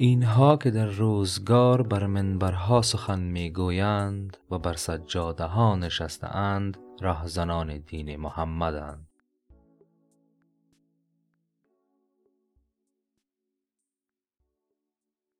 اینها که در روزگار بر منبرها سخن می‌گویند و بر سجاده ها نشسته اند راهزنان دین محمدند.